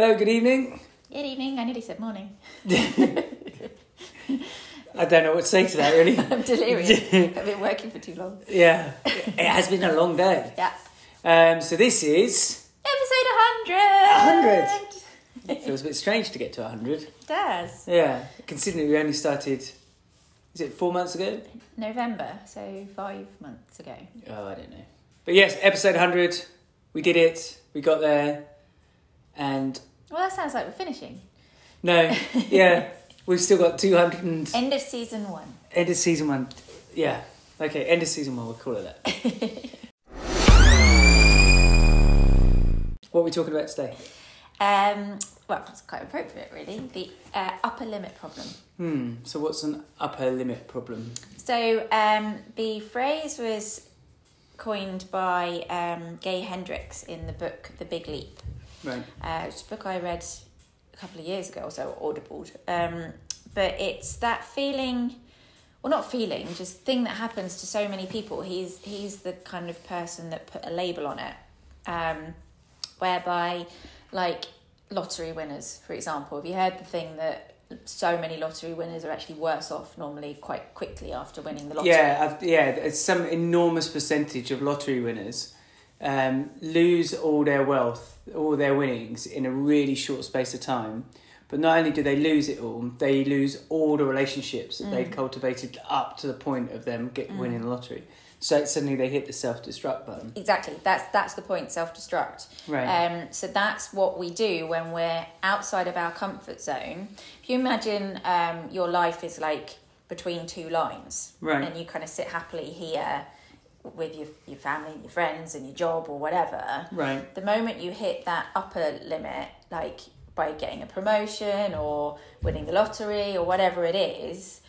Hello, good evening. Good evening. I nearly said morning. I don't know what to say to that, really. I'm delirious. I've been working for too long. yeah, it has been a long day. Yeah. Um, so this is. Episode 100. 100. It feels a bit strange to get to 100. It does. Yeah, considering we only started. Is it four months ago? November, so five months ago. Oh, I don't know. But yes, episode 100. We did it. We got there. And Well, that sounds like we're finishing. no, yeah, we've still got 200 and. End of season one. End of season one. Yeah. Okay, end of season one, we'll call it that. what are we talking about today? Um, well, it's quite appropriate, really. The uh, upper limit problem. Hmm, so what's an upper limit problem? So um, the phrase was coined by um, Gay Hendricks in the book The Big Leap. Right. uh, is a book I read a couple of years ago or so, audibled. Um, but it's that feeling, well, not feeling, just thing that happens to so many people. He's he's the kind of person that put a label on it, um, whereby, like lottery winners, for example. Have you heard the thing that so many lottery winners are actually worse off normally quite quickly after winning the lottery? Yeah, I've, yeah. It's some enormous percentage of lottery winners um, lose all their wealth, all their winnings in a really short space of time. But not only do they lose it all, they lose all the relationships that they'd cultivated up to the point of them get winning the lottery. So suddenly they hit the self destruct button. Exactly. That's that's the point. Self destruct. Right. Um, so that's what we do when we're outside of our comfort zone. If you imagine um, your life is like between two lines, Right. and you kind of sit happily here with your your family, and your friends, and your job or whatever. Right. The moment you hit that upper limit, like by getting a promotion or winning the lottery or whatever it is,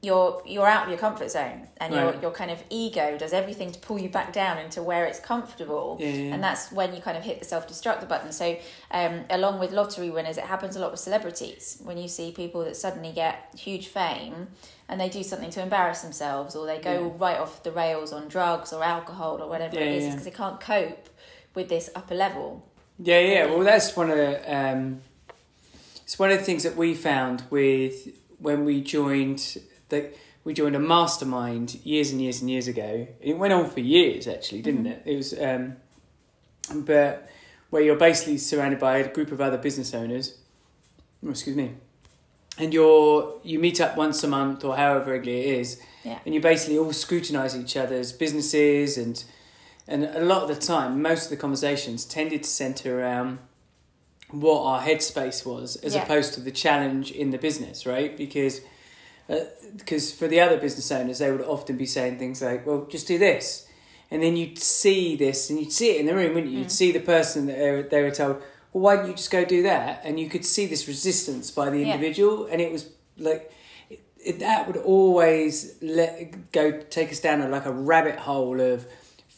you're you're out of your comfort zone, and your Right. your kind of ego does everything to pull you back down into where it's comfortable, Yeah, yeah, and that's when you kind of hit the self destruct button. So, um, along with lottery winners, it happens a lot with celebrities. When you see people that suddenly get huge fame and they do something to embarrass themselves, or they go Yeah. right off the rails on drugs or alcohol or whatever Yeah, it is, yeah. because they can't cope with this upper level. Yeah, yeah. Well, that's one of the. Um, it's one of the things that we found with when we joined the we joined a mastermind years and years and years ago. It went on for years, actually, didn't it? It was, um, but where you're basically surrounded by a group of other business owners. oh, excuse me. And you're you meet up once a month or however regularly it is, Yeah. and you basically all scrutinise each other's businesses and and a lot of the time, most of the conversations tended to centre around what our headspace was, as Yeah. opposed to the challenge in the business, right? Because uh, because for the other business owners, they would often be saying things like, "Well, just do this," and then you'd see this, and you'd see it in the room, wouldn't you? You'd see the person that they were, they were told, "Well, why don't you just go do that?" And you could see this resistance by the Yeah. individual, and it was like. It, it, that would always let go take us down a, like a rabbit hole of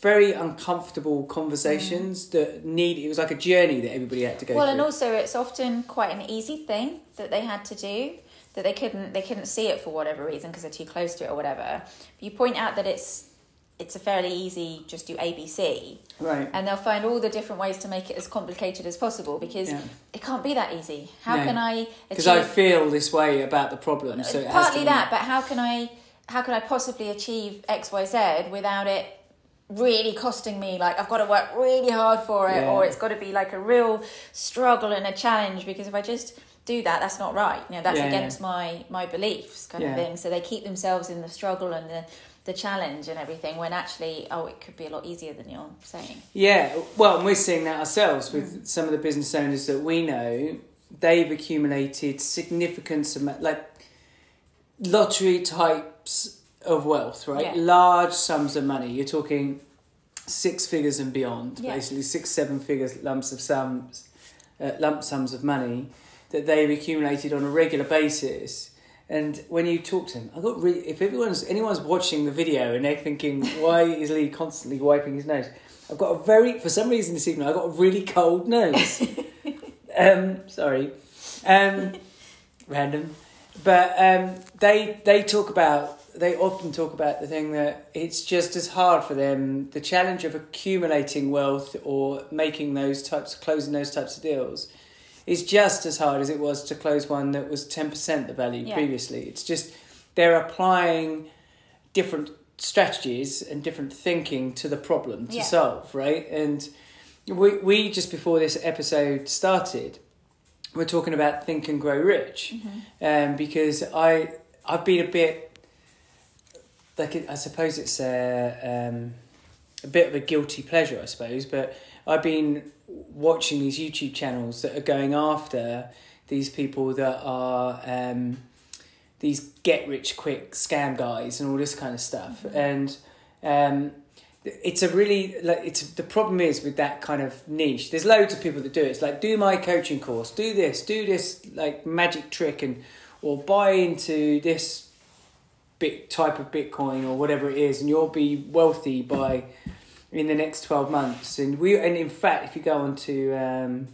very uncomfortable conversations mm. that need it was like a journey that everybody had to go Well, through. and also it's often quite an easy thing that they had to do that they couldn't they couldn't see it for whatever reason because they're too close to it or whatever. But you point out that it's it's a fairly easy just do ABC right. and they'll find all the different ways to make it as complicated as possible because Yeah. it can't be that easy. How No. can I Because I feel this way about the problem, so it has to partly be- that, but how can I how can I possibly achieve X Y Z without it really costing me like I've got to work really hard for it Yeah. or it's got to be like a real struggle and a challenge because if I just do that that's not right you know that's Yeah, against my my beliefs kind Yeah. of thing so they keep themselves in the struggle and the the challenge and everything when actually oh it could be a lot easier than you're saying Yeah, well, and we're seeing that ourselves with some of the business owners that we know. They've accumulated significant amount, like lottery types of wealth, right? Yeah. Large sums of money. You're talking six figures and beyond, Yeah. basically six, seven figures lumps of sums, uh, lump sums of money that they've accumulated on a regular basis. And when you talk to them, I got really. If everyone's anyone's watching the video and they're thinking, why is Lee constantly wiping his nose? I've got a very, for some reason this evening, I've got a really cold nose. um, sorry, um, random, but um, they they talk about they often talk about the thing that it's just as hard for them the challenge of accumulating wealth or making those types closing those types of deals is just as hard as it was to close one that was 10% the value Yeah. previously. It's just they're applying different strategies and different thinking to the problem to Yeah. solve, right? And we, we just before this episode started, we're talking about think and grow rich, um, because I I've been a bit like I suppose it's a um, a bit of a guilty pleasure, I suppose, but I've been watching these YouTube channels that are going after these people that are um, these get rich quick scam guys and all this kind of stuff, and um, it's a really like it's the problem is with that kind of niche. There's loads of people that do it. It's like do my coaching course, do this, do this like magic trick, and or buy into this bit type of Bitcoin or whatever it is, and you'll be wealthy by in the next twelve months. And we and in fact, if you go onto um,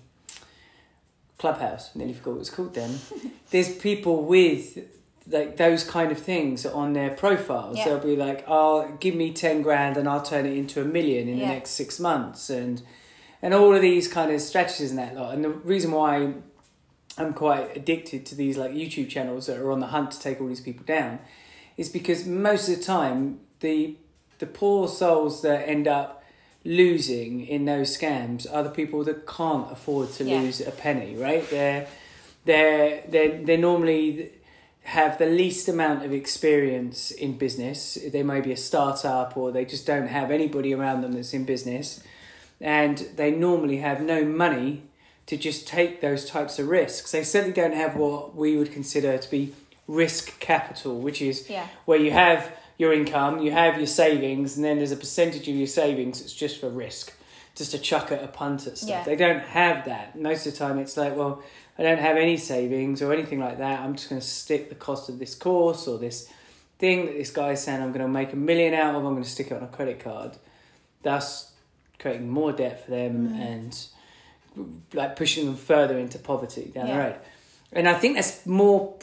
Clubhouse, nearly forgot what it's called then. there's people with like those kind of things on their profiles. Yeah. They'll be like, "Oh, give me ten grand and I'll turn it into a million in Yeah. the next six months," and and all of these kind of strategies and that lot. And the reason why I'm quite addicted to these like YouTube channels that are on the hunt to take all these people down is because most of the time the the poor souls that end up losing in those scams are the people that can't afford to Yeah. lose a penny, right? They're they're they they normally have the least amount of experience in business. They may be a startup or they just don't have anybody around them that's in business. And they normally have no money to just take those types of risks. They certainly don't have what we would consider to be risk capital, which is Yeah. where you have your income, you have your savings, and then there's a percentage of your savings that's just for risk, just to chuck at a punt at stuff. Yeah. They don't have that. Most of the time, it's like, well, I don't have any savings or anything like that. I'm just going to stick the cost of this course or this thing that this guy's saying I'm going to make a million out of. I'm going to stick it on a credit card, thus creating more debt for them Mm. and like pushing them further into poverty down Yeah. the road. And I think that's more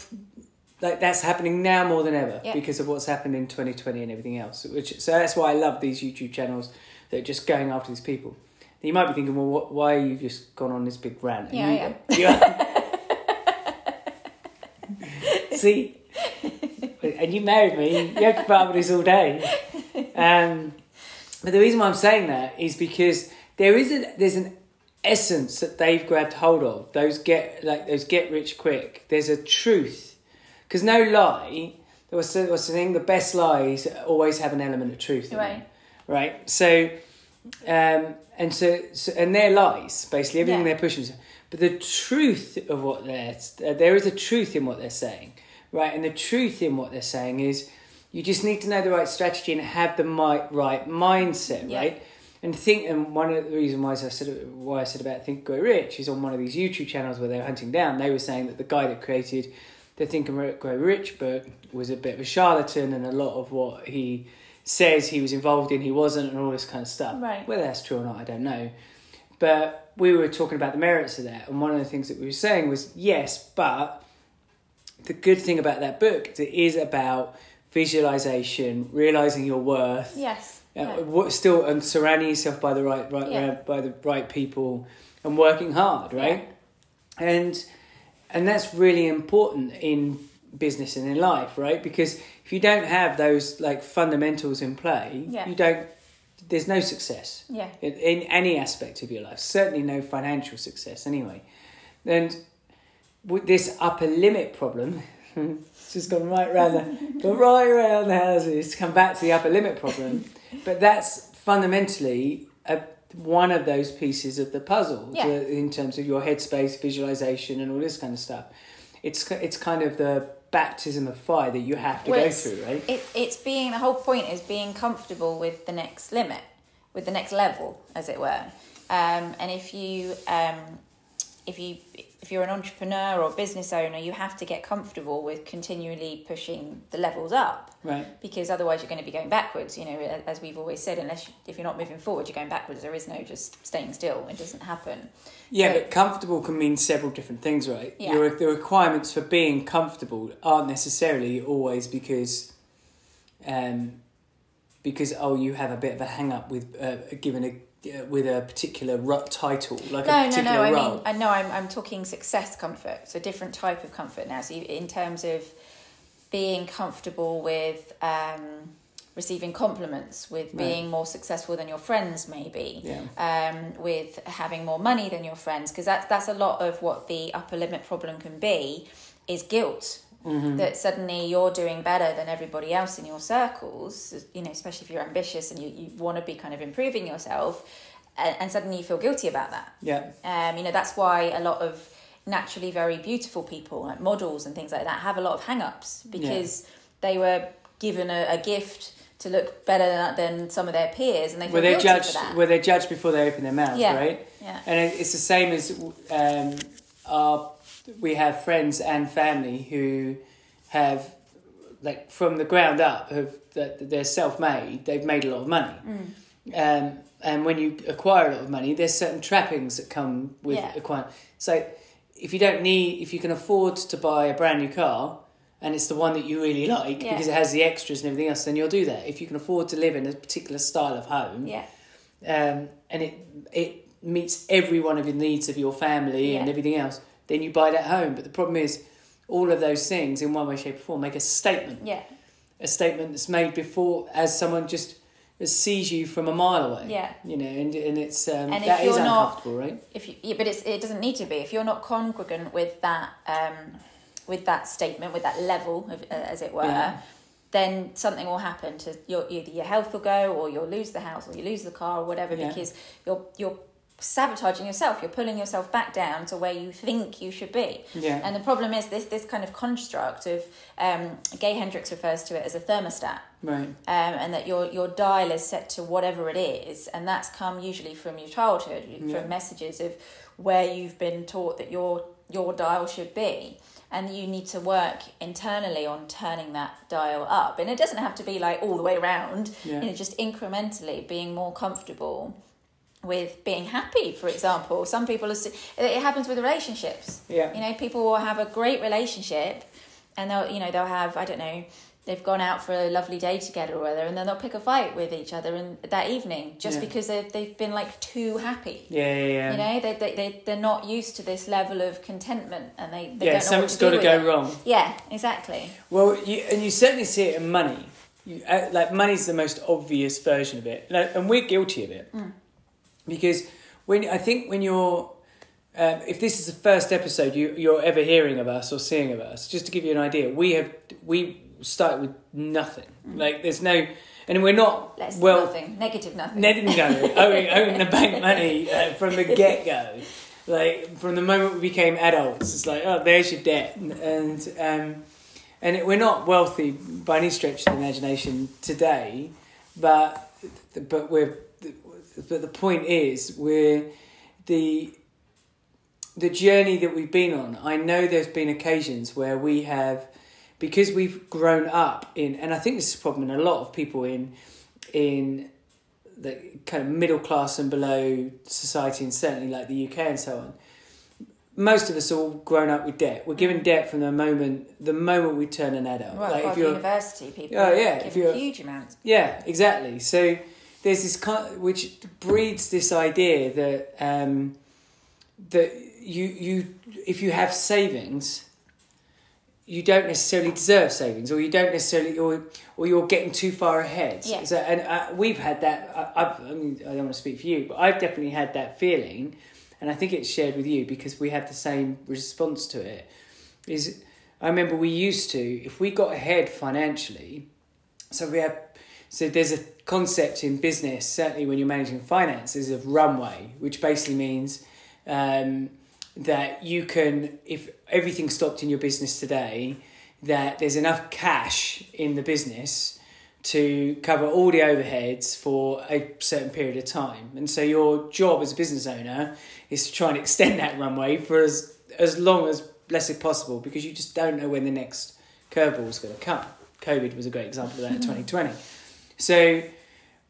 like that's happening now more than ever Yeah. because of what's happened in 2020 and everything else. Which so that's why I love these YouTube channels that are just going after these people. You might be thinking, well, what, why are you just gone on this big rant? And Yeah, you, you- See, and you married me. You have to put up with this all day. Um, but the reason why I'm saying that is because there is a, there's an essence that they've grabbed hold of. Those get like those get rich quick. There's a truth because no lie. There was what's the thing? The best lies always have an element of truth. In them, Right. right. So, um, and so, so and they're lies basically everything Yeah. they're pushing. But the truth of what they're uh, there is a truth in what they're saying, right? And the truth in what they're saying is you just need to know the right strategy and have the mi- right mindset, Yeah. right? And think, and one of the reasons why I said why I said about Think Grow Rich is on one of these YouTube channels where they were hunting down. They were saying that the guy that created the Think Grow Rich book was a bit of a charlatan, and a lot of what he says he was involved in, he wasn't, and all this kind of stuff. Right. Whether that's true or not, I don't know. But we were talking about the merits of that, and one of the things that we were saying was yes, but the good thing about that book is it is about visualization, realizing your worth, Yes. uh, Yeah. what still and surrounding yourself by the right right Yeah. by the right people and working hard right and and that's really important in business and in life right because if you don't have those like fundamentals in play Yeah. you don't there's no success Yeah. in, in any aspect of your life certainly no financial success anyway and with this upper limit problem it's just gone right round the gone right around the houses to come back to the upper limit problem but that's fundamentally a, one of those pieces of the puzzle Yeah. to- in terms of your headspace visualization and all this kind of stuff it's it's kind of the baptism of fire that you have to Well, go through right It, it's being the whole point is being comfortable with the next limit, with the next level, as it were. Um, and if you um, if you if you're an entrepreneur or business owner, you have to get comfortable with continually pushing the levels up right because otherwise you're going to be going backwards. You know, as we've always said, unless you, if you're not moving forward, you're going backwards. There is no just staying still. It doesn't happen. Yeah, So- but comfortable can mean several different things, right? Yeah. Your, the requirements for being comfortable aren't necessarily always because, um, because oh, you have a bit of a hang up with uh, given a with a particular title, like a No, no, particular no. I role. mean, I know I'm, I'm talking success comfort. So, different type of comfort now. So, in terms of being comfortable with um, receiving compliments, with Right. being more successful than your friends, maybe, yeah, um, with having more money than your friends, because that's that's a lot of what the upper limit problem can be, is guilt. Mm-hmm. That suddenly you're doing better than everybody else in your circles, you know, especially if you're ambitious and you, you want to be kind of improving yourself, and, and suddenly you feel guilty about that. yeah, Um, you know, that's why a lot of naturally very beautiful people, like models and things like that, have a lot of hang ups because they were given a, a gift to look better than, than some of their peers and they feel where they're judged, where they're judged before they open their mouth, Yeah. right? yeah. And it's the same as um, our, we have friends and family who have, like, from the ground up, have that they're self-made. They've made a lot of money, Mm. um, and when you acquire a lot of money, there's certain trappings that come with Yeah. acquiring. So, if you don't need, if you can afford to buy a brand new car. And it's the one that you really like Yeah. because it has the extras and everything else. Then you'll do that. If you can afford to live in a particular style of home, Yeah. um, and it it meets every one of your needs of your family and everything else, then you buy that home. But the problem is, all of those things, in one way, shape, or form, make a statement. Yeah. A statement that's made before, as someone just sees you from a mile away. Yeah. You know, and and it's um, And that is you're not- uncomfortable, right? If you, yeah, but it's, it doesn't need to be. If you're not congruent with that, um, with that statement, with that level, of, uh, as it were, Yeah. then something will happen to your either your health will go, or you'll lose the house, or you lose the car, or whatever, Yeah. because you're you're sabotaging yourself. You're pulling yourself back down to where you think you should be. Yeah. And the problem is this this kind of construct of um, Gay Hendricks refers to it as a thermostat right. um, and that your your dial is set to whatever it is, and that's come usually from your childhood, Yeah. from messages of where you've been taught that your your dial should be, and you need to work internally on turning that dial up, and it doesn't have to be like all the way around, Yeah. you know, just incrementally being more comfortable with being happy. For example, some people are, it happens with relationships. Yeah. You know, people will have a great relationship and they'll, you know, they'll have, I don't know, they've gone out for a lovely day together or whatever, and then they'll pick a fight with each other in, that evening just Yeah. because they've, they've been like too happy. Yeah, yeah, yeah. You know, they, they, they, they're not used to this level of contentment and they, they yeah, don't know something's to do got to go it. wrong. Yeah, exactly. Well, you, and you certainly see it in money. You, uh, like money's the most obvious version of it, and we're guilty of it because when I think when you're, um, if this is the first episode you you're ever hearing of us or seeing of us, just to give you an idea, we have we started with nothing. Like there's no, and we're not Less well. nothing, negative nothing. Netting go, owing, owing the bank money uh, from the get go. Like from the moment we became adults, it's like, oh, there's your debt, and um, and it, we're not wealthy by any stretch of the imagination today, but but we're but the point is we're the the journey that we've been on. I know there's been occasions where we have because we've grown up in, and I think this is a problem in a lot of people in in the kind of middle class and below society, and certainly like the UK and so on. Most of us all grown up with debt. We're given debt from the moment the moment we turn an adult. Well, like if you're university people Oh, yeah, if you're- huge amounts. yeah, exactly. So there's this kind, which breeds this idea that um, that you you if you have savings, you don't necessarily deserve savings, or you don't necessarily, or or you're getting too far ahead. Yeah. So, and uh, we've had that. I, I've, I mean, I don't want to speak for you, but I've definitely had that feeling, and I think it's shared with you because we have the same response to it. Is I remember we used to, if we got ahead financially, so we have, so there's a concept in business, certainly when you're managing finances, of runway, which basically means um, that you can, if everything stopped in your business today, that there's enough cash in the business to cover all the overheads for a certain period of time. And so your job as a business owner is to try and extend that runway for as, as long as less as possible because you just don't know when the next curveball is going to come. COVID was a great example of that in 2020. So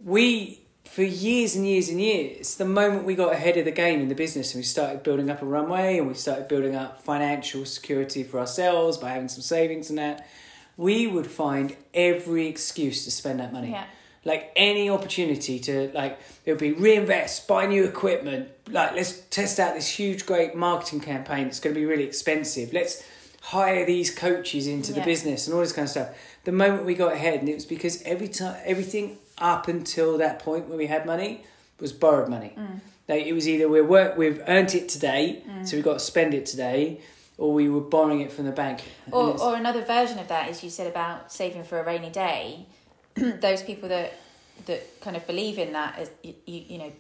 we, for years and years and years, the moment we got ahead of the game in the business and we started building up a runway and we started building up financial security for ourselves by having some savings and that, we would find every excuse to spend that money. Yeah. like any opportunity to like it would be reinvest, buy new equipment, like let's test out this huge great marketing campaign It's going to be really expensive. Let's hire these coaches into the business and all this kind of stuff. The moment we got ahead, and it was because every time everything up until that point when we had money was borrowed money. Mm. Like it was either we work we've earned it today, so we've got to spend it today, or we were borrowing it from the bank. Or, or another version of that is you said about saving for a rainy day. Those people that that kind of believe in that, is, you, you, you know,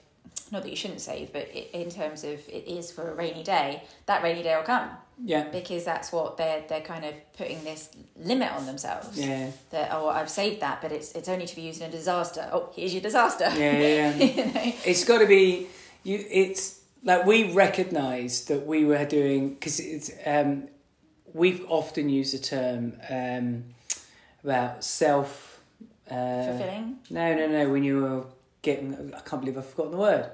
not that you shouldn't save, but in terms of it is for a rainy day, that rainy day will come yeah, because that's what they're they're kind of putting this limit on themselves. yeah, That oh, I've saved that, but it's it's only to be used in a disaster. Oh, here's your disaster. yeah, yeah. yeah. you know? it's got to be you it's like we recognize that we were doing because it's um we've often used the term um about self uh Fulfilling. no no no when you were getting i can't believe i've forgotten the word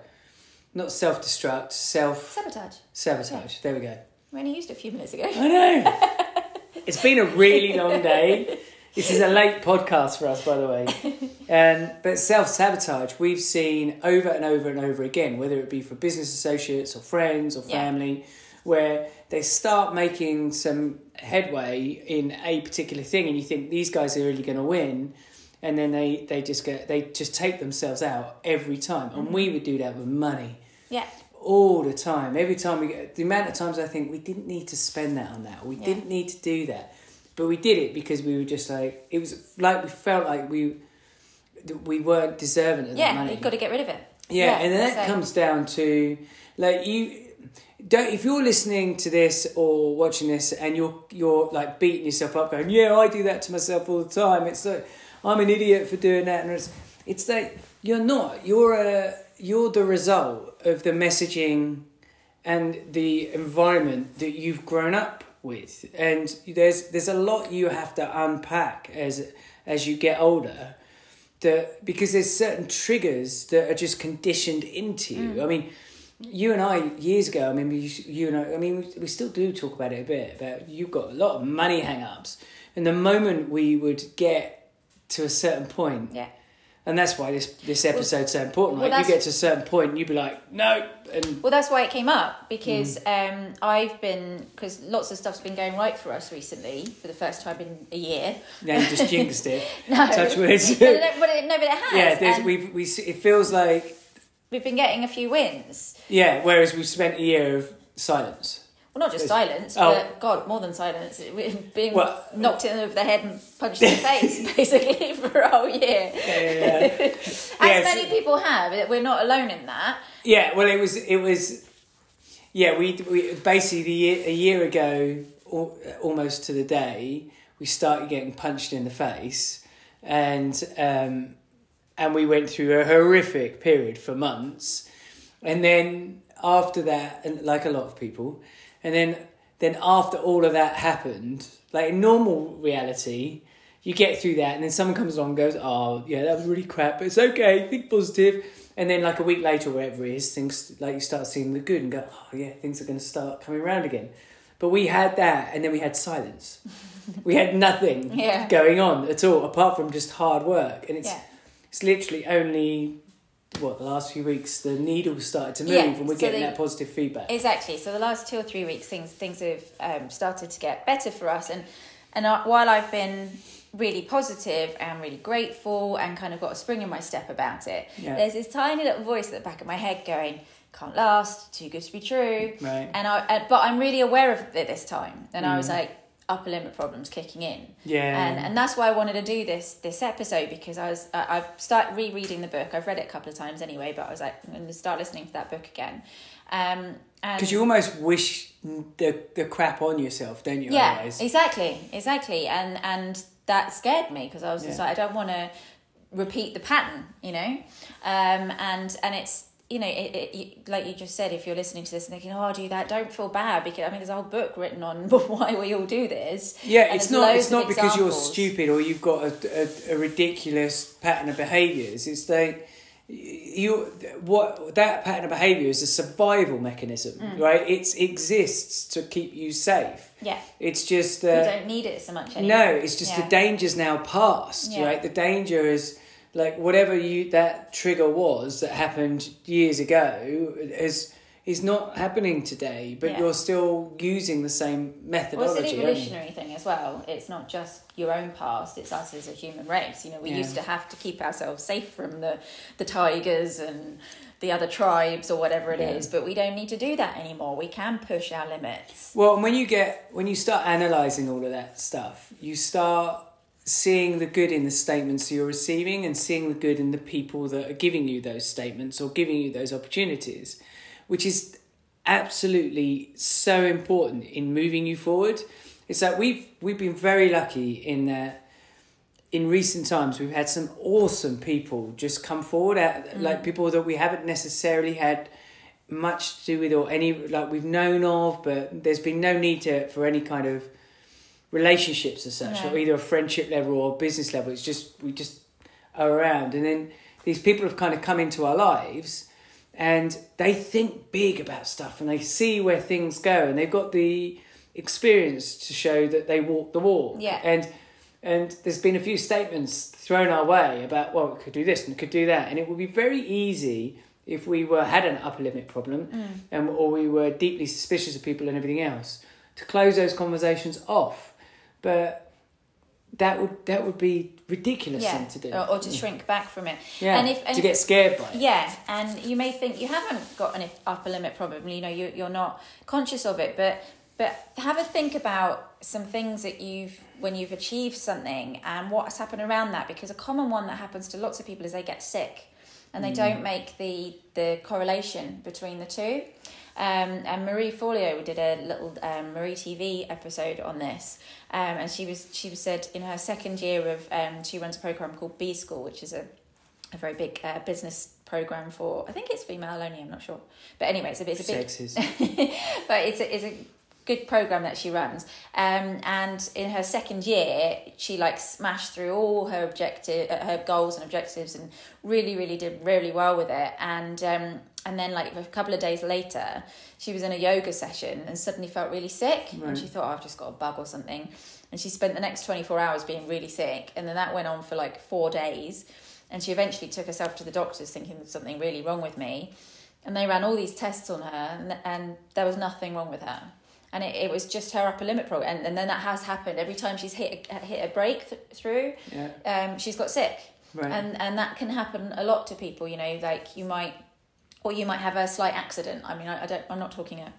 not self-destruct self Sabotage. sabotage there we go We only used it a few minutes ago. i know it's been a really long day this is a late podcast for us by the way Um, but self sabotage, we've seen over and over and over again, whether it be for business associates or friends or Yeah. family, where they start making some headway in a particular thing, and you think these guys are really going to win, and then they they just get they just take themselves out every time, and we would do that with money Yeah. All the time. Every time we get the amount of times I think we didn't need to spend that on that. We Yeah. didn't need to do that, but we did it because we were just like it was like we felt like we we weren't deserving of that Yeah, money. you've got to get rid of it. yeah, and then that it. comes down to like you. Don't if you're listening to this or watching this and you're you're like beating yourself up, going, "Yeah, I do that to myself all the time." It's like I'm an idiot for doing that, and it's it's like you're not. You're a you're the result of the messaging and the environment that you've grown up with, and there's there's a lot you have to unpack as as you get older that because there's certain triggers that are just conditioned into you. Mm. I mean, you and I years ago. I mean, you, you and I. I mean, we, we still do talk about it a bit. But you've got a lot of money hang-ups, and the moment we would get to a certain point, Yeah. And that's why this this episode's so important. well, Like you get to a certain point, and you'd be like, no, and Well, that's why it came up because Mm. um, I've been because lots of stuff's been going right for us recently for the first time in a year. now you just jinxed it. No, Touch wood. but, it, but it, no, but it has. yeah, there's, we've we. It feels like we've been getting a few wins. yeah. Whereas we've spent a year of silence. Well, not just silence, oh. but God, more than silence. Been Well- knocked in over the head and punched in the face, basically, for a whole year. Yeah, yeah, yeah. As many people have, we're not alone in that. Yeah, well, it was it was, yeah. We we basically the year, a year ago, al- almost to the day, we started getting punched in the face, and um, and we went through a horrific period for months, and then after that, and like a lot of people, and then then after all of that happened, like in normal reality. You get through that, and then someone comes along and goes, "Oh, yeah, that was really crap, but it's okay. Think positive." And then, like a week later, or whatever it is, things like you start seeing the good and go, "Oh, yeah, things are going to start coming around again." But we had that, and then we had silence. we had nothing Yeah. going on at all, apart from just hard work. And it's Yeah. it's literally only what the last few weeks the needle started to move, Yeah, and we're so getting the- that positive feedback. Exactly. So the last two or three weeks, things things have um, started to get better for us, and and while I've been really positive and really grateful and kind of got a spring in my step about it, Yeah. there's this tiny little voice at the back of my head going, "Can't last, too good to be true." Right. And I, but I'm really aware of it this time, and I was Mm. like, upper limit problems kicking in. Yeah. And and that's why I wanted to do this this episode because I was I, I've started rereading the book. I've read it a couple of times anyway, but I was like, I'm going to start listening to that book again. Um, and Because you almost wish the the crap on yourself, don't you? yeah, Otherwise, exactly, exactly, and and that scared me because I was just like, I don't want to repeat the pattern, you know, um, and and it's you know, it, it, you- like you just said, if you're listening to this and thinking, "Oh, I'll do that," don't feel bad because I mean, there's a whole book written on why we all do this. Yeah, it's not. It's not because you're stupid or you've got a, a, a ridiculous pattern of behaviours. It's like you what that pattern of behaviour is a survival mechanism, Mm. right? It exists to keep you safe. Yeah, It's just we uh, don't need it so much anymore. no, it's just Yeah. the danger's now past, Yeah. right? The danger is like whatever you that trigger was that happened years ago is is not happening today, but Yeah. you're still using the same Well, methodology. it's an evolutionary thing as well. It's not just your own past; it's us as a human race. You know, we Yeah. used to have to keep ourselves safe from the the tigers and the other tribes or whatever it is, Yeah. but we don't need to do that anymore. We can push our limits. Well, when you get when you start analyzing all of that stuff, you start seeing the good in the statements you're receiving and seeing the good in the people that are giving you those statements or giving you those opportunities, which is absolutely so important in moving you forward. It's like we've we've been very lucky in that in recent times we've had some awesome people just come forward at, mm. like people that we haven't necessarily had much to do with or any like we've known of but there's been no need to for any kind of relationships as such or either a friendship level or business level it's just we just are around. And then these people have kind of come into our lives and they think big about stuff and they see where things go and they've got the experience to show that they walk the walk. Yeah. and and there's been a few statements thrown our way about well we could do this and we could do that. And it would be very easy if we were had an upper limit problem mm. and or we were deeply suspicious of people and everything else to close those conversations off but that would that would be ridiculous Yeah, thing to do or, or to shrink back from it. yeah and if and to get scared by it. Yeah, and you may think you haven't got an upper limit problem. You know, you you're not conscious of it, but but have a think about some things that you've when you've achieved something and what's happened around that. Because a common one that happens to lots of people is they get sick, and they mm. don't make the the correlation between the two. Um, and Marie Forleo did a little um, Marie TV episode on this, um, and she was she was said in her second year of um, she runs a program called B School, which is a a very big uh, business program for I think it's female only. I'm not sure, but anyway, it's a, it's a big Sexist. but it's a, it's a good program that she runs. Um, and in her second year, she like smashed through all her objective, uh, her goals and objectives, and really, really did really well with it. And um, and then like a couple of days later, she was in a yoga session and suddenly felt really sick, Right. and she thought, oh, I've just got a bug or something. And she spent the next twenty four hours being really sick, and then that went on for like four days. And she eventually took herself to the doctors, thinking there's something really wrong with me. And they ran all these tests on her, and, and there was nothing wrong with her. And it, it was just her upper limit problem. And, and then that has happened every time she's hit a, hit a breakthrough, yeah um, she's got sick. right And, and that can happen a lot to people, you know, like you might, or you might have a slight accident. I mean, I, I don't, I'm not talking a,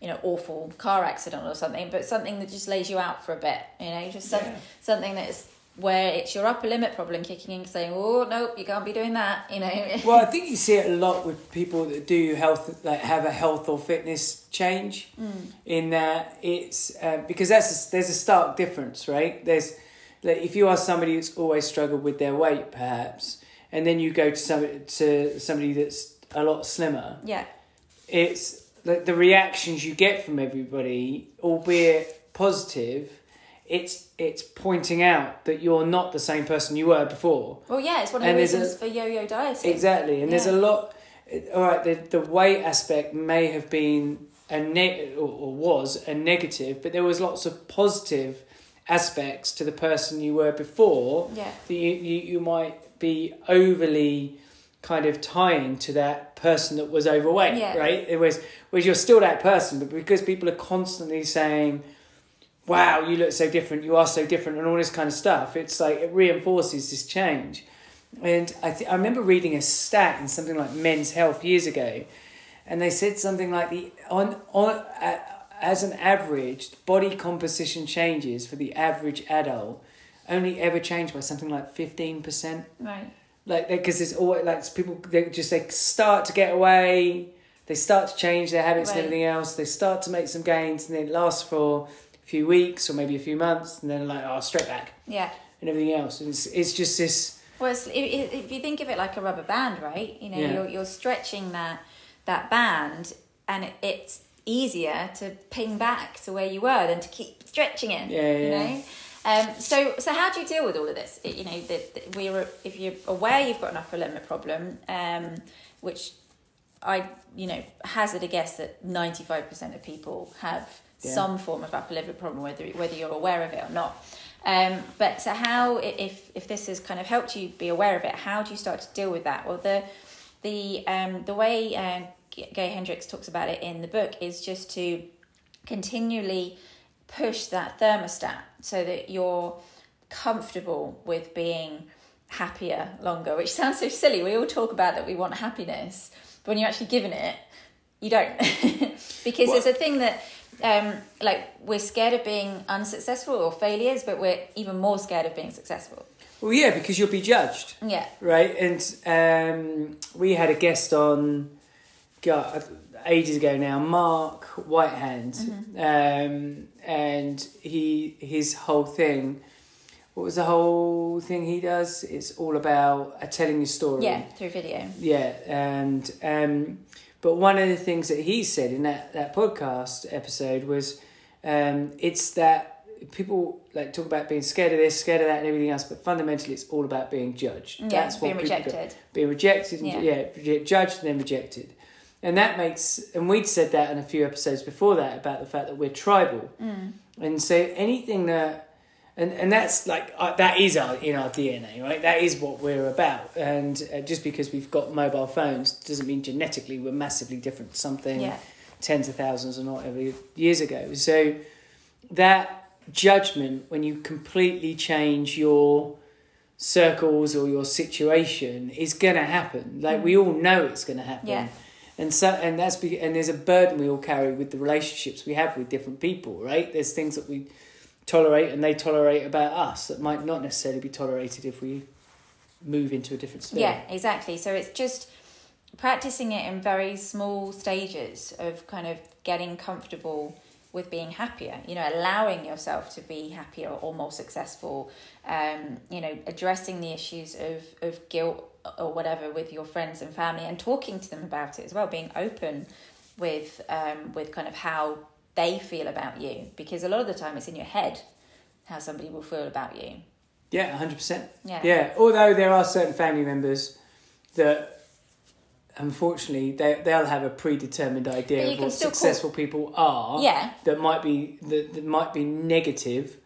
you know, awful car accident or something, but something that just lays you out for a bit, you know, just some, Yeah. something that's where it's your upper limit problem kicking in, saying, oh, nope, you can't be doing that, you know. well, I think you see it a lot with people that do health, like have a health or fitness change. In that it's uh, because that's a, there's a stark difference, right? There's like if you are somebody that's always struggled with their weight, perhaps, and then you go to some to somebody that's a lot slimmer. yeah, It's like the reactions you get from everybody, albeit positive. It's it's pointing out that you're not the same person you were before. Well, yeah, it's one of the And a- reasons for yo-yo dieting. Exactly, and there's a lot. All right, the the weight aspect may have been a ne- or, or was a negative, but there was lots of positive aspects to the person you were before Yeah, that you, you, you might be overly kind of tying to that person that was overweight, Yeah. right? It was whereas you're still that person, but because people are constantly saying, "Wow, you look so different, you are so different," and all this kind of stuff, it's like it reinforces this change. And I th- I remember reading a stat in something like Men's Health years ago, and they said something like the on on uh, as an average body composition changes for the average adult only ever change by something like fifteen percent. right. Like because there's always like people they just they start to get away, they start to change their habits Right. and everything else. They start to make some gains, and then it lasts for a few weeks or maybe a few months, and then like oh straight back Yeah. and everything else. And it's it's just this. Well, it's, if, if you think of it like a rubber band, right? You know, Yeah. you're you're stretching that that band, and it, it's easier to ping back to where you were than to keep stretching it. Yeah, You yeah. know. Um, so, so how do you deal with all of this? It- you know, that that we're if you're aware you've got an upper limit problem, um, which I, you know, hazard a guess that ninety five percent of people have Yeah. some form of upper limit problem, whether whether you're aware of it or not. Um, but so how if if this has kind of helped you be aware of it, how do you start to deal with that? Well, the the um, the way uh, Gay Hendricks talks about it in the book is just to continually push that thermostat so that you're comfortable with being happier longer, which sounds so silly. We all talk about that we want happiness, but when you're actually given it, you don't. because Well- it's a thing that, um, like, we're scared of being unsuccessful or failures, but we're even more scared of being successful. Well, yeah, because you'll be judged. Yeah. right? And um, we had a guest on, God, ages ago now, Mark Whitehand, um, and he his whole thing. What was the whole thing he does? It's all about uh, telling your story. Yeah, through video. Yeah, and um, but one of the things that he said in that that podcast episode was, um, it's that people like talk about being scared of this, scared of that, and everything else, but fundamentally, it's all about being judged. Yeah, That's what being go- rejected. being rejected, and, Yeah. yeah, judged and then rejected, and that makes. And we'd said that in a few episodes before that about the fact that we're tribal, Mm. and so anything that. And, and that's like uh, that is our in our DNA, right? That is what we're about. And uh, just because we've got mobile phones doesn't mean genetically we're massively different. to Something Yeah. tens of thousands or not ever years ago. So that judgment when you completely change your circles or your situation is going to happen. Like we all know it's going to happen. Yeah. And so and that's be, and there's a burden we all carry with the relationships we have with different people, right? There's things that we tolerate and they tolerate about us that might not necessarily be tolerated if we move into a different sphere. Yeah, exactly. So it's just practicing it in very small stages of kind of getting comfortable with being happier, you know, allowing yourself to be happier or more successful, um, you know, addressing the issues of, of guilt or whatever with your friends and family and talking to them about it as well, being open with um, with kind of how they feel about you because a lot of the time it's in your head how somebody will feel about you. Yeah, hundred percent. Yeah. Yeah. Although there are certain family members that unfortunately they they'll have a predetermined idea of what still call- successful people are. Yeah. That might be that, that might be negative,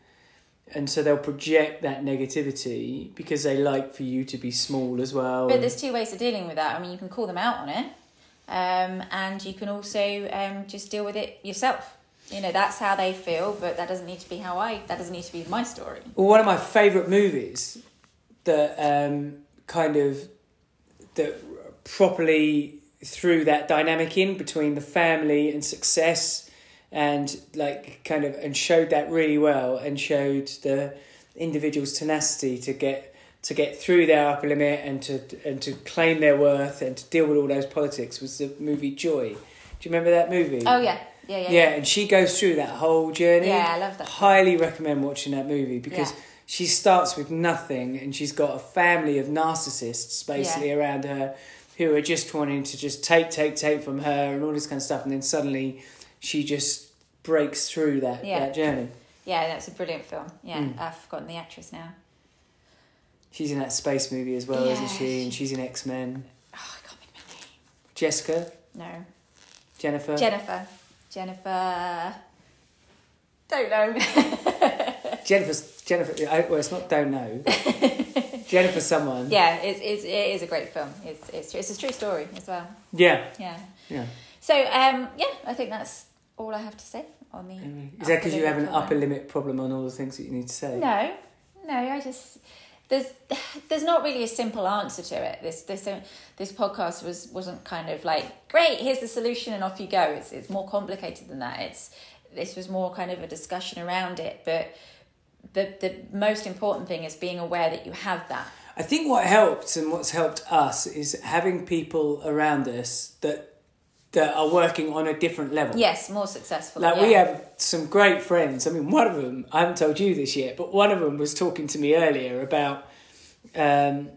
and so they'll project that negativity because they like for you to be small as well. But there's two ways of dealing with that. I mean, you can call them out on it, um, and you can also um, just deal with it yourself. You know, that's how they feel, but that doesn't need to be how I. That doesn't need to be my story. Well, one of my favourite movies that um, kind of that properly threw that dynamic in between the family and success, and like kind of and showed that really well, and showed the individual's tenacity to get to get through their upper limit and to and to claim their worth and to deal with all those politics was the movie Joy. Do you remember that movie? Oh yeah, yeah, yeah. Yeah, and she goes through that whole journey. Yeah, I love that. Highly recommend watching that movie because Yeah. she starts with nothing and she's got a family of narcissists basically around her who are just wanting to just take, take, take from her and all this kind of stuff. And then suddenly she just breaks through that, Yeah. that journey. Yeah, that's a brilliant film. Yeah, Mm. I've forgotten the actress now. She's in that space movie as well, Yeah, isn't she? And she's in X Men. Oh, I can't Jessica, her name. Jennifer. No, Jennifer. Jennifer. Jennifer. Don't know. Jennifer's Jennifer. I, well, it's not don't know. Jennifer, someone. yeah, it's, it's it is a great film. It's it's it's a true story as well. Yeah. Yeah. Yeah. So um yeah, I think that's all I have to say on the. Is that because you have an upper upper limit problem on all the things that you need to say? No, no, I just there's there's not really a simple answer to it. This this uh, this podcast was wasn't kind of like great. Here's the solution and off you go. It's it's more complicated than that. It's this was more kind of a discussion around it, but. The, the most important thing is being aware that you have that. I think what helped and what's helped us is having people around us that that are working on a different level. Yes, more successful. Like yeah. we have some great friends. I mean, one of them I haven't told you this yet, but one of them was talking to me earlier about um,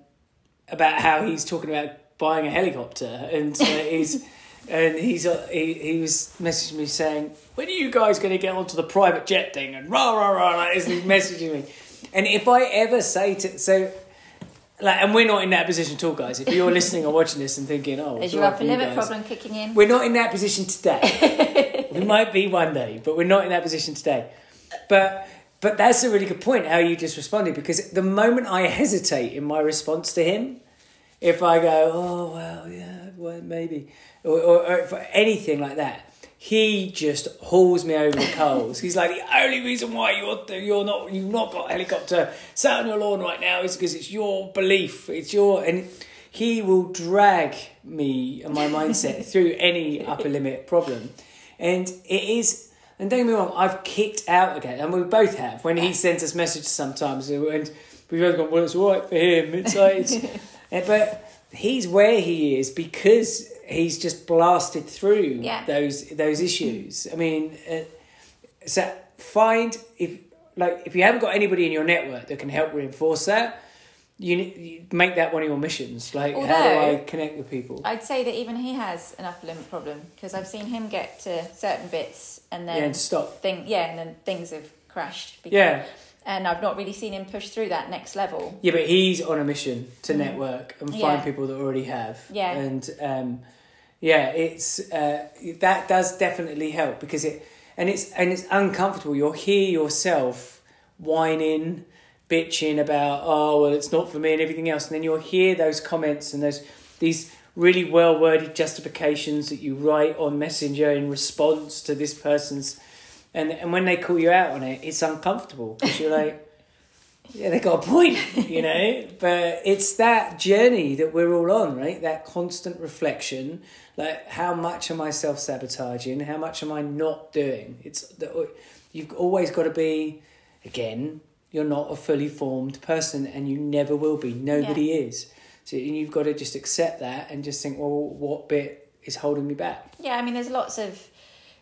about how he's talking about buying a helicopter, and uh, he's and he's uh, he he was messaging me saying, "When are you guys going to get onto the private jet thing?" And rah rah rah, like this, he's messaging me. And if I ever say to so. Like, and we're not in that position at all, guys. If you're listening or watching this and thinking, "Oh, Is your upper for you limit problem kicking in? We're not in that position today. we might be one day, but we're not in that position today. But but that's a really good point how you just responded because the moment I hesitate in my response to him, if I go, oh well, yeah, well maybe, or, or, or for anything like that, he just hauls me over the coals. He's like, the only reason why you're you're not you've not got a helicopter sat on your lawn right now is because it's your belief, it's your and he will drag me and my mindset through any upper limit problem, and it is. And don't get me wrong, I've kicked out again, and we both have. When he sends us messages sometimes, and we've both gone, "Well, it's all right for him." It's like, it's, but he's where he is because he's just blasted through Yeah. those those issues. I mean, uh, so find if like if you haven't got anybody in your network that can help reinforce that, you, you make that one of your missions. Like, how do I connect with people? I'd say that even he has an upper limit problem because I've seen him get to certain bits and then yeah, and stop. thing yeah, and then things have crashed. because- Yeah, and I've not really seen him push through that next level. yeah, but he's on a mission to network and find. Yeah. people that already have. Yeah. and um, yeah, it's uh, that does definitely help because it and it's and it's uncomfortable. You'll hear yourself whining, bitching about oh well, it's not for me and everything else, and then you'll hear those comments and those these really well worded justifications that you write on Messenger in response to this person's. And, and when they call you out on it, it's uncomfortable because you're like, yeah, they got a point, you know. but it's that journey that we're all on, right? That constant reflection, like how much am I self sabotaging? How much am I not doing? It's the, you've always got to be, again, you're not a fully formed person, and you never will be. Nobody is. So you've got to just accept that and just think, well, what bit is holding me back? Yeah, I mean, there's lots of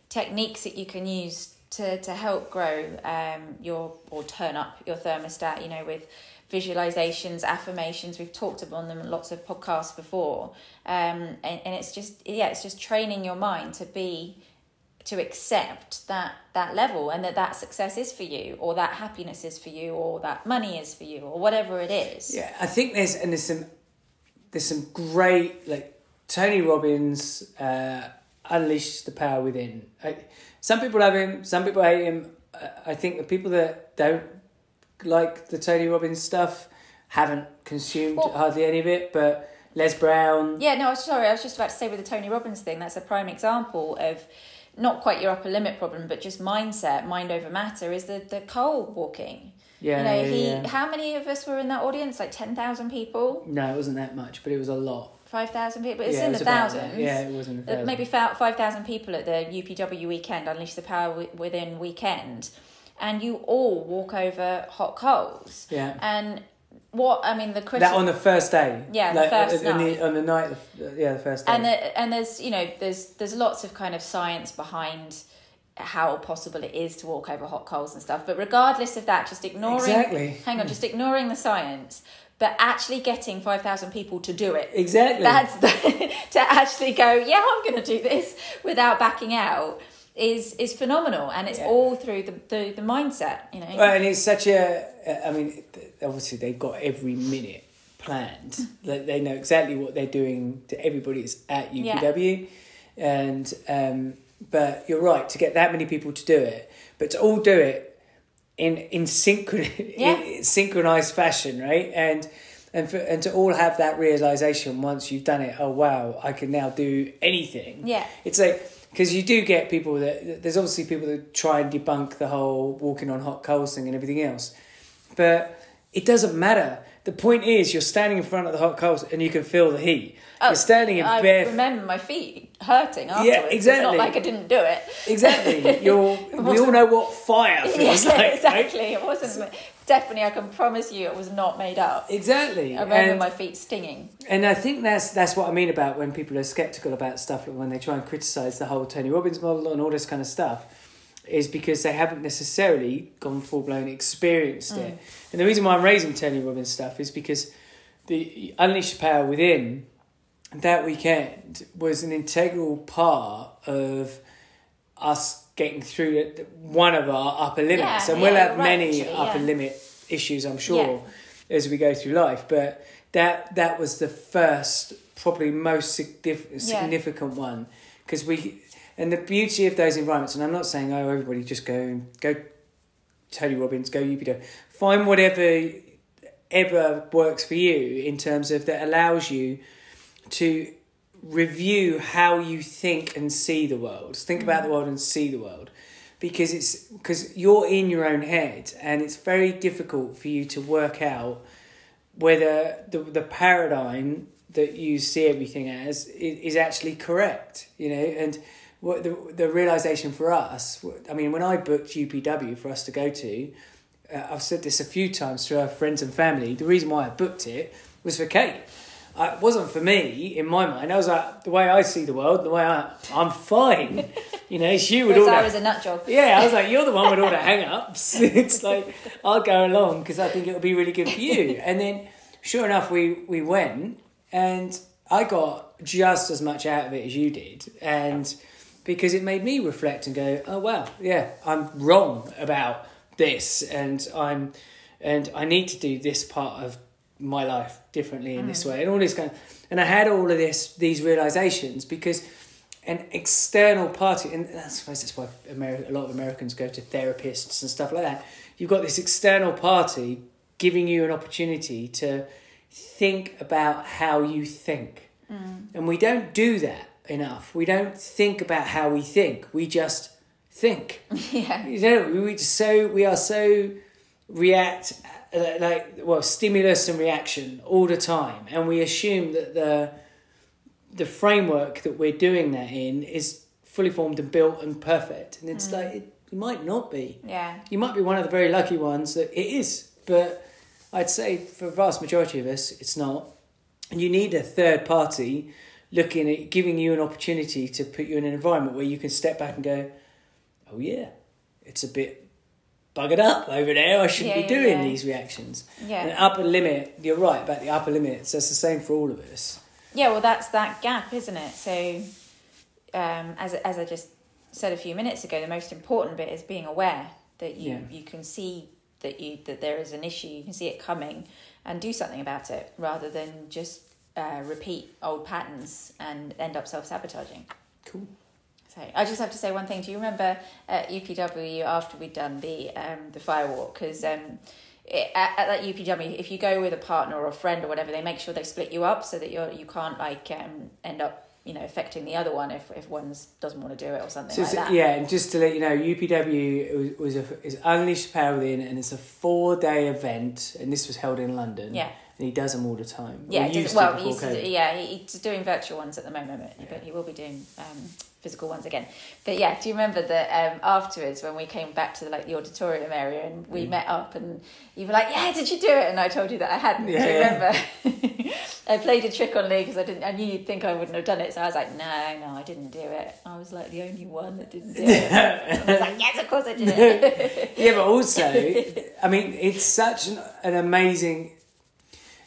techniques that you can use to, to help grow um, your or turn up your thermostat. You know, with visualizations, affirmations. We've talked about them in lots of podcasts before, um, and and it's just yeah, it's just training your mind to be to accept that that level and that that success is for you or that happiness is for you or that money is for you or whatever it is Yeah, I think there's and there's some there's some great like Tony Robbins uh, unleashed the power within. I, some people love him, some people hate him. I- I think the people that don't like the Tony Robbins stuff haven't consumed Well- hardly any of it. But Les Brown, Yeah, no, sorry, I was just about to say with the Tony Robbins thing, that's a prime example of not quite your upper limit problem, but just mindset, mind over matter, is the, the coal walking. yeah, you know, yeah, he yeah. how many of us were in that audience? Like ten thousand people? no, it wasn't that much, but it was a lot. Five thousand people? It's yeah, in it the about thousands. Yeah, it was in the Uh, thousands. Maybe five thousand people at the UPW weekend, Unleash the Power Within weekend, and you all walk over hot coals. Yeah. And what I mean, the critical That on the first day. Yeah, the first uh, on night. The, on the night, of, uh, yeah, the first day. and the, and there's you know there's there's lots of kind of science behind how possible it is to walk over hot coals and stuff but regardless of that just ignoring Exactly. hang on just hmm. ignoring the science but actually getting 5000 people to do it exactly. that's the, to actually go yeah i'm going to do this without backing out is is phenomenal and it's Yeah. all through the, the the mindset you know Well, and it's such a. I mean, obviously they've got every minute planned. Like they know exactly what they're doing to everybody that's at Yeah. UPW, and um, but you're right to get that many people to do it, but to all do it in in synchron Yeah. in synchronized fashion, right? And and for, and to all have that realization once you've done it. Oh wow, I can now do anything. Yeah. It's like because you do get people that there's obviously people that try and debunk the whole walking on hot coals thing and everything else, but it doesn't matter. The point is, you're standing in front of the hot coals and you can feel the heat. You're standing in Oh, I bare. remember my feet hurting afterwards. It's exactly. not like I didn't do it. Exactly. You're. we all know what fire feels Yeah, like. right? exactly. It wasn't definitely. I can promise you, it was not made up. Exactly. I remember And- my feet stinging. And I think that's that's what I mean about when people are skeptical about stuff, like when they try and criticize the whole Tony Robbins model and all this kind of stuff, is because they haven't necessarily gone full blown experienced Mm. it. And the reason why I'm raising Tony Robbins stuff is because the Unleash the Power Within that weekend was an integral part of us getting through one of our upper limits, Yeah, and we'll yeah, have right, many actually, upper yeah. limit issues, I'm sure, as we go through life. But that that was the first, probably most signif- Yeah. significant one, because we and the beauty of those environments. And I'm not saying oh everybody just go and go Tony Robbins, go UPW. Find whatever ever works for you in terms of that allows you to review how you think and see the world. Think about the world and see the world. Because it's because you're in your own head and it's very difficult for you to work out whether the the paradigm that you see everything as is, is actually correct, you know, and what the the realization for us. I mean, when I booked UPW for us to go to, uh, I've said this a few times to our friends and family. The reason why I booked it was for Kate. Uh, it wasn't for me in my mind. I was like the way I see the world, the way I I'm fine. You know, she would Because all I was a nut job. yeah, I was like, you're the one with all the hang ups. it's like, I'll go along because I think it'll be really good for you. And then, sure enough, we, we went and I got just as much out of it as you did. And because it made me reflect and go, oh, wow, yeah, I'm wrong about this. And I'm, and I need to do this part of my life differently in this mm. way and all this kind of, and I had all of this, these realizations because an external party, and I suppose that's why Ameri- a lot of Americans go to therapists and stuff like that. You've got this external party giving you an opportunity to think about how you think. Mm. And we don't do that enough. We don't think about how we think. We just think. yeah. You know, we we so we are so react Uh, like well stimulus and reaction all the time, and we assume that the the framework that we're doing that in is fully formed and built and perfect, and it's mm. like it, it might not be. Yeah. You might be one of the very lucky ones that it is, but I'd say for the vast majority of us, it's not. And you need a third party looking at giving you an opportunity to put you in an environment where you can step back and go, oh yeah, it's a bit buggered up over there. I shouldn't Yeah, be doing yeah. these reactions. Yeah. An upper limit, you're right about the upper limits. That's the same for all of us. Yeah, well, that's that gap, isn't it? So, um, as as I just said a few minutes ago, the most important bit is being aware that you you can see that you that there is an issue, you can see it coming, and do something about it rather than just uh, repeat old patterns and end up self sabotaging. Cool. So I just have to say one thing. Do you remember at UPW after we'd done the um, the firewalk? Because um, it- at, at that UPW, if you go with a partner or a friend or whatever, they make sure they split you up so that you're you can't like um, end up you know affecting the other one if if one doesn't want to do it or something So like that. yeah, and just to let you know, UPW was, was a, is Unleash Power Within, and it's a four day event, and this was held in London. Yeah. and he does them all the time. Yeah, Or it used well, to he's, yeah, he's doing virtual ones at the moment, but, but he will be doing um, physical ones again. But yeah, do you remember that um, afterwards when we came back to like the auditorium area and we Mm. met up and you were like, "Yeah, did you do it?" And I told you that I hadn't. Yeah, do you remember? I played a trick on Lee because I didn't. I knew you'd think I wouldn't have done it, so I was like, "No, no, I didn't do it." I was like the only one that didn't do it. I was like, "Yes, of course I did it." yeah, but also, I mean, it's such an, an amazing,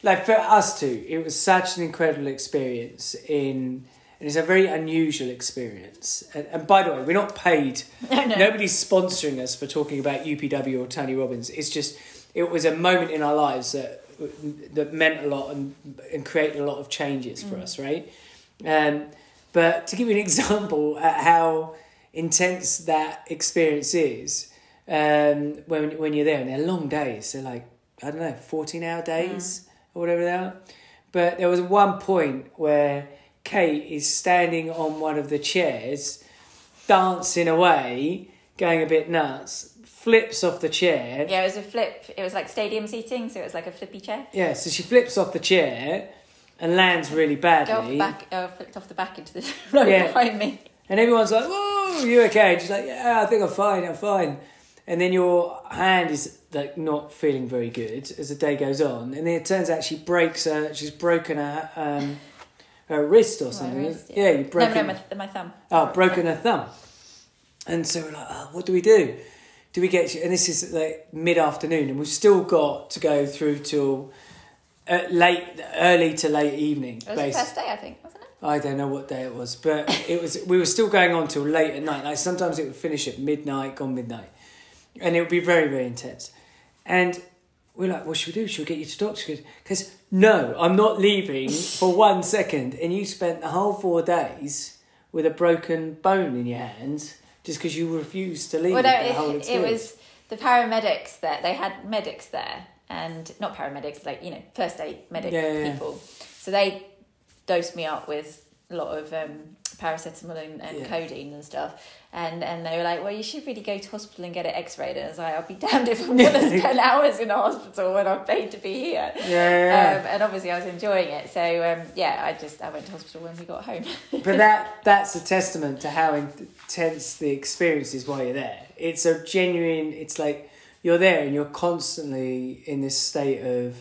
like for us two, it was such an incredible experience in, and it's a very unusual experience. And, and by the way, we're not paid. no, no. Nobody's sponsoring us for talking about UPW or Tony Robbins. It's just, it was a moment in our lives that that meant a lot and and created a lot of changes for us, right? Um, but to give you an example at how intense that experience is, um, when when you're there and they're long days, they're like I don't know, fourteen hour days or whatever they are. But there was one point where Kate is standing on one of the chairs, dancing away, going a bit nuts, flips off the chair. Yeah, it was a flip. It was like stadium seating, so it was like a flippy chair. Yeah, so she flips off the chair and lands really badly. back, uh, flipped off the back into the road Yeah. behind me. And everyone's like, "Whoa, you okay?" And she's like, "Yeah, I think I'm fine. I'm fine." And then your hand is like not feeling very good as the day goes on, and then it turns out she breaks her. She's broken her um, her wrist or something. wrist, yeah. you broke. No, no, my, my thumb. Oh, broken her thumb. And so we're like, oh, what do we do? Do we get you? and this is like mid afternoon, and we've still got to go through till uh, late, early to late evening. It was the basically. first day, I think, wasn't it? I don't know what day it was, but it was. We were still going on till late at night. Like sometimes it would finish at midnight, gone midnight, and it would be very, very intense. And we're like, "What should we do? Should we get you to doctor?" Because no, I'm not leaving for one second. And you spent the whole four days with a broken bone in your hand just because you refused to leave Well, no, the whole it, it was the paramedics there. They had medics there, and not paramedics, like you know, first aid medic yeah. people. So they dosed me up with a lot of um, paracetamol and, and Yeah. codeine and stuff. And and they were like, well, you should really go to hospital and get it x-rayed. And I was like, I'll be damned if I'm going to spend hours in a hospital when I'm paid to be here. Yeah, yeah, Um, and obviously I was enjoying it. So um, yeah, I just, I went to hospital when we got home. but that that's a testament to how intense the experience is while you're there. It's a genuine. It's like you're there and you're constantly in this state of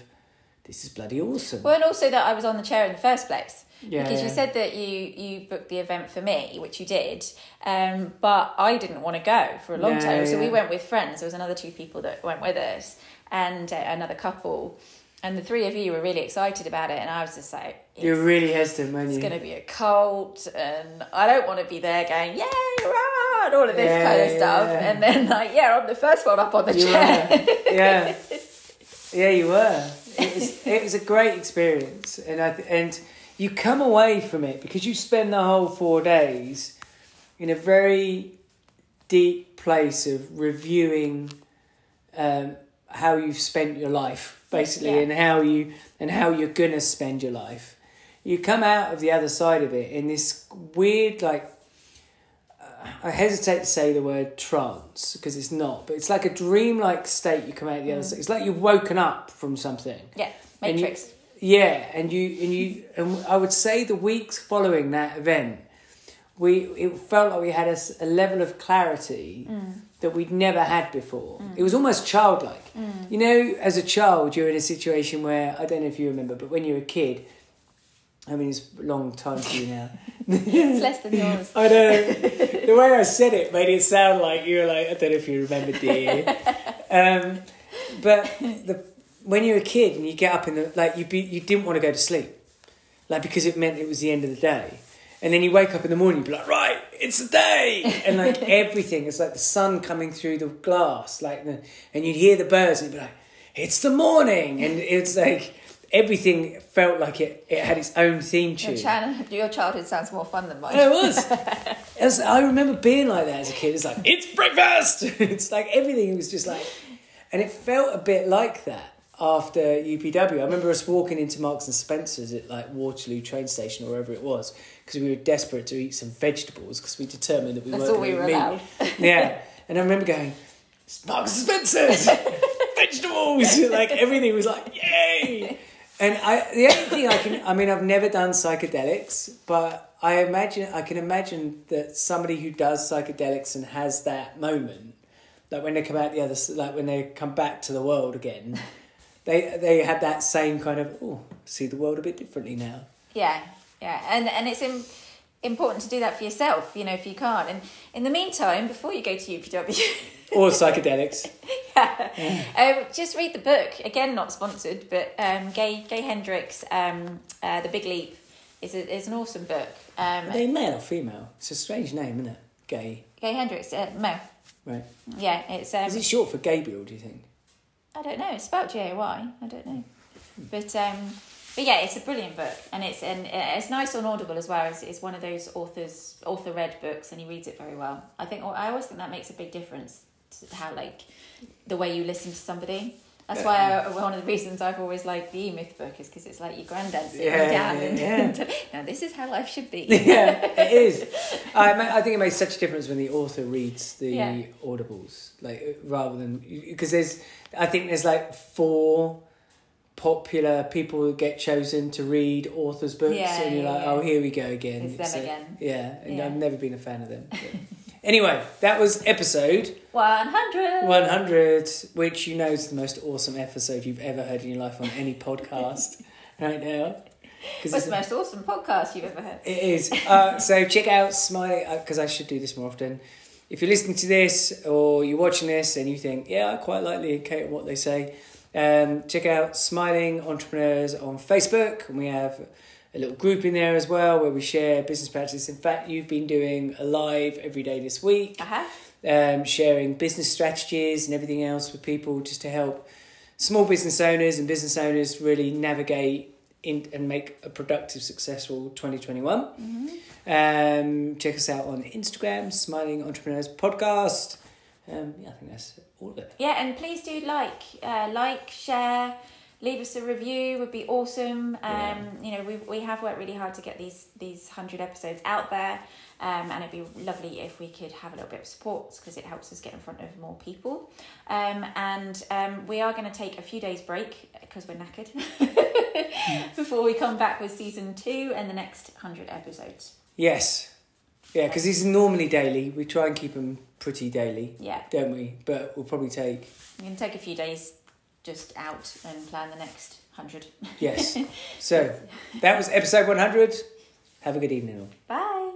this is bloody awesome. Well, and also that I was on the chair in the first place. Yeah, because you said that you you booked the event for me, which you did, um, but I didn't want to go for a long Yeah, time. So we went with friends. There was another two people that went with us, and uh, another couple, and the three of you were really excited about it, and I was just like, it's, You're really hesitant, weren't it's going to be a cult, and I don't want to be there going yay rah, and all of this Yeah, kind of yeah, stuff, yeah. and then like yeah, I'm the first one up on the You chair. were. yeah, yeah, you were. It was, it was a great experience, and I th- and you come away from it because you spend the whole four days in a very deep place of reviewing um, how you've spent your life, basically, Yeah. and how you and how you're gonna spend your life. You come out of the other side of it in this weird, like I hesitate to say the word trance because it's not, but it's like a dreamlike state. You come out the other side. It's like you've woken up from something. yeah, And you- Matrix. Yeah, and you and you and I would say the weeks following that event, we it felt like we had a level of clarity mm. that we'd never had before. Mm. It was almost childlike. Mm. You know, as a child, you're in a situation where I don't know if you remember, but when you're a kid, I mean, it's a long time for you now. it's less than yours. I don't know. the way I said it made it sound like you were like, I don't know if you remember, dear. um, but the when you're a kid and you get up in the like you be you didn't want to go to sleep, like because it meant it was the end of the day, and then you wake up in the morning, you'd be like, right, it's the day, and like everything, it's like the sun coming through the glass, like the, and you'd hear the birds, and you'd be like, it's the morning, and it's like. Everything felt like it, it had its own theme tune. Your, chan- your childhood sounds more fun than mine. It was. It was- I remember being like that as a kid. It's like it's breakfast. it's like everything was just like, and it felt a bit like that after UPW. I remember us walking into Marks and Spencers at like Waterloo train station or wherever it was because we were desperate to eat some vegetables because we determined that we That's weren't all we were eat meat. allowed. Yeah, and I remember going, "It's Marks and Spencers, vegetables. Like everything was like, yay. And I, the only thing I can, I mean, I've never done psychedelics, but I imagine, I can imagine that somebody who does psychedelics and has that moment, like when they come out the other, like when they come back to the world again, they they had that same kind of, oh, see the world a bit differently now. Yeah, yeah, and and it's Im- important to do that for yourself. You know, if you can't. And in the meantime, before you go to UPW, Or psychedelics. yeah, um, just read the book. Again, not sponsored, but um, Gay Gay Hendricks, um, uh, The Big Leap, is a, is an awesome book. Are Um, they male or female? It's a strange name, isn't it? Gay, Gay Hendricks, uh, Mo. right? Yeah, it's. Um, Is it short for Gabriel? Do you think? I don't know. It's spelled J A Y. I don't know, but um, but yeah, it's a brilliant book, and it's and uh, it's nice on Audible as well. It's, it's one of those authors author read books, and he reads it very well. I think I always think that makes a big difference to how like the way you listen to somebody. That's why I, one of the reasons I've always liked the E Myth book is because it's like your granddad sitting Yeah, down yeah, and now this is how life should be. yeah, it is. I, I think it makes such a difference when the author reads the Yeah. audibles, like rather than because there's. I think there's like four popular people who get chosen to read authors' books, Yeah, and you're yeah, like, yeah. oh, here we go again. It's them So- again. Yeah, and. I've never been a fan of them. anyway, that was episode One hundred. 100, which you know is the most awesome episode you've ever heard in your life on any podcast right now. What's it's the most awesome podcast you've ever heard? it is. Uh, so check out Smiley, because I should do this more often. If you're listening to this or you're watching this and you think, yeah, I quite like Lee and Kate and what they say, um, check out Smiling Entrepreneurs on Facebook. And we have a little group in there as well where we share business practices. In fact, you've been doing a live every day this week have. um, sharing business strategies and everything else with people just to help small business owners and business owners really navigate in, and make a productive, successful 2021. Um, check us out on Instagram, Smiling Entrepreneurs Podcast. Um, yeah, I think that's all of it. Yeah, and please do like, uh, like, share, leave us a review would be awesome. Um, Yeah. You know, we we have worked really hard to get these these hundred episodes out there, um, and it'd be lovely if we could have a little bit of support because it helps us get in front of more people. Um, and um, we are going to take a few days break because we're knackered before we come back with season two and the next hundred episodes. Yes. Yeah, because these are normally daily. We try and keep them pretty daily, Yeah, don't we? But we'll probably take, we can take a few days just out and plan the next hundred. yes. so that was episode 100. Have a good evening all. Bye.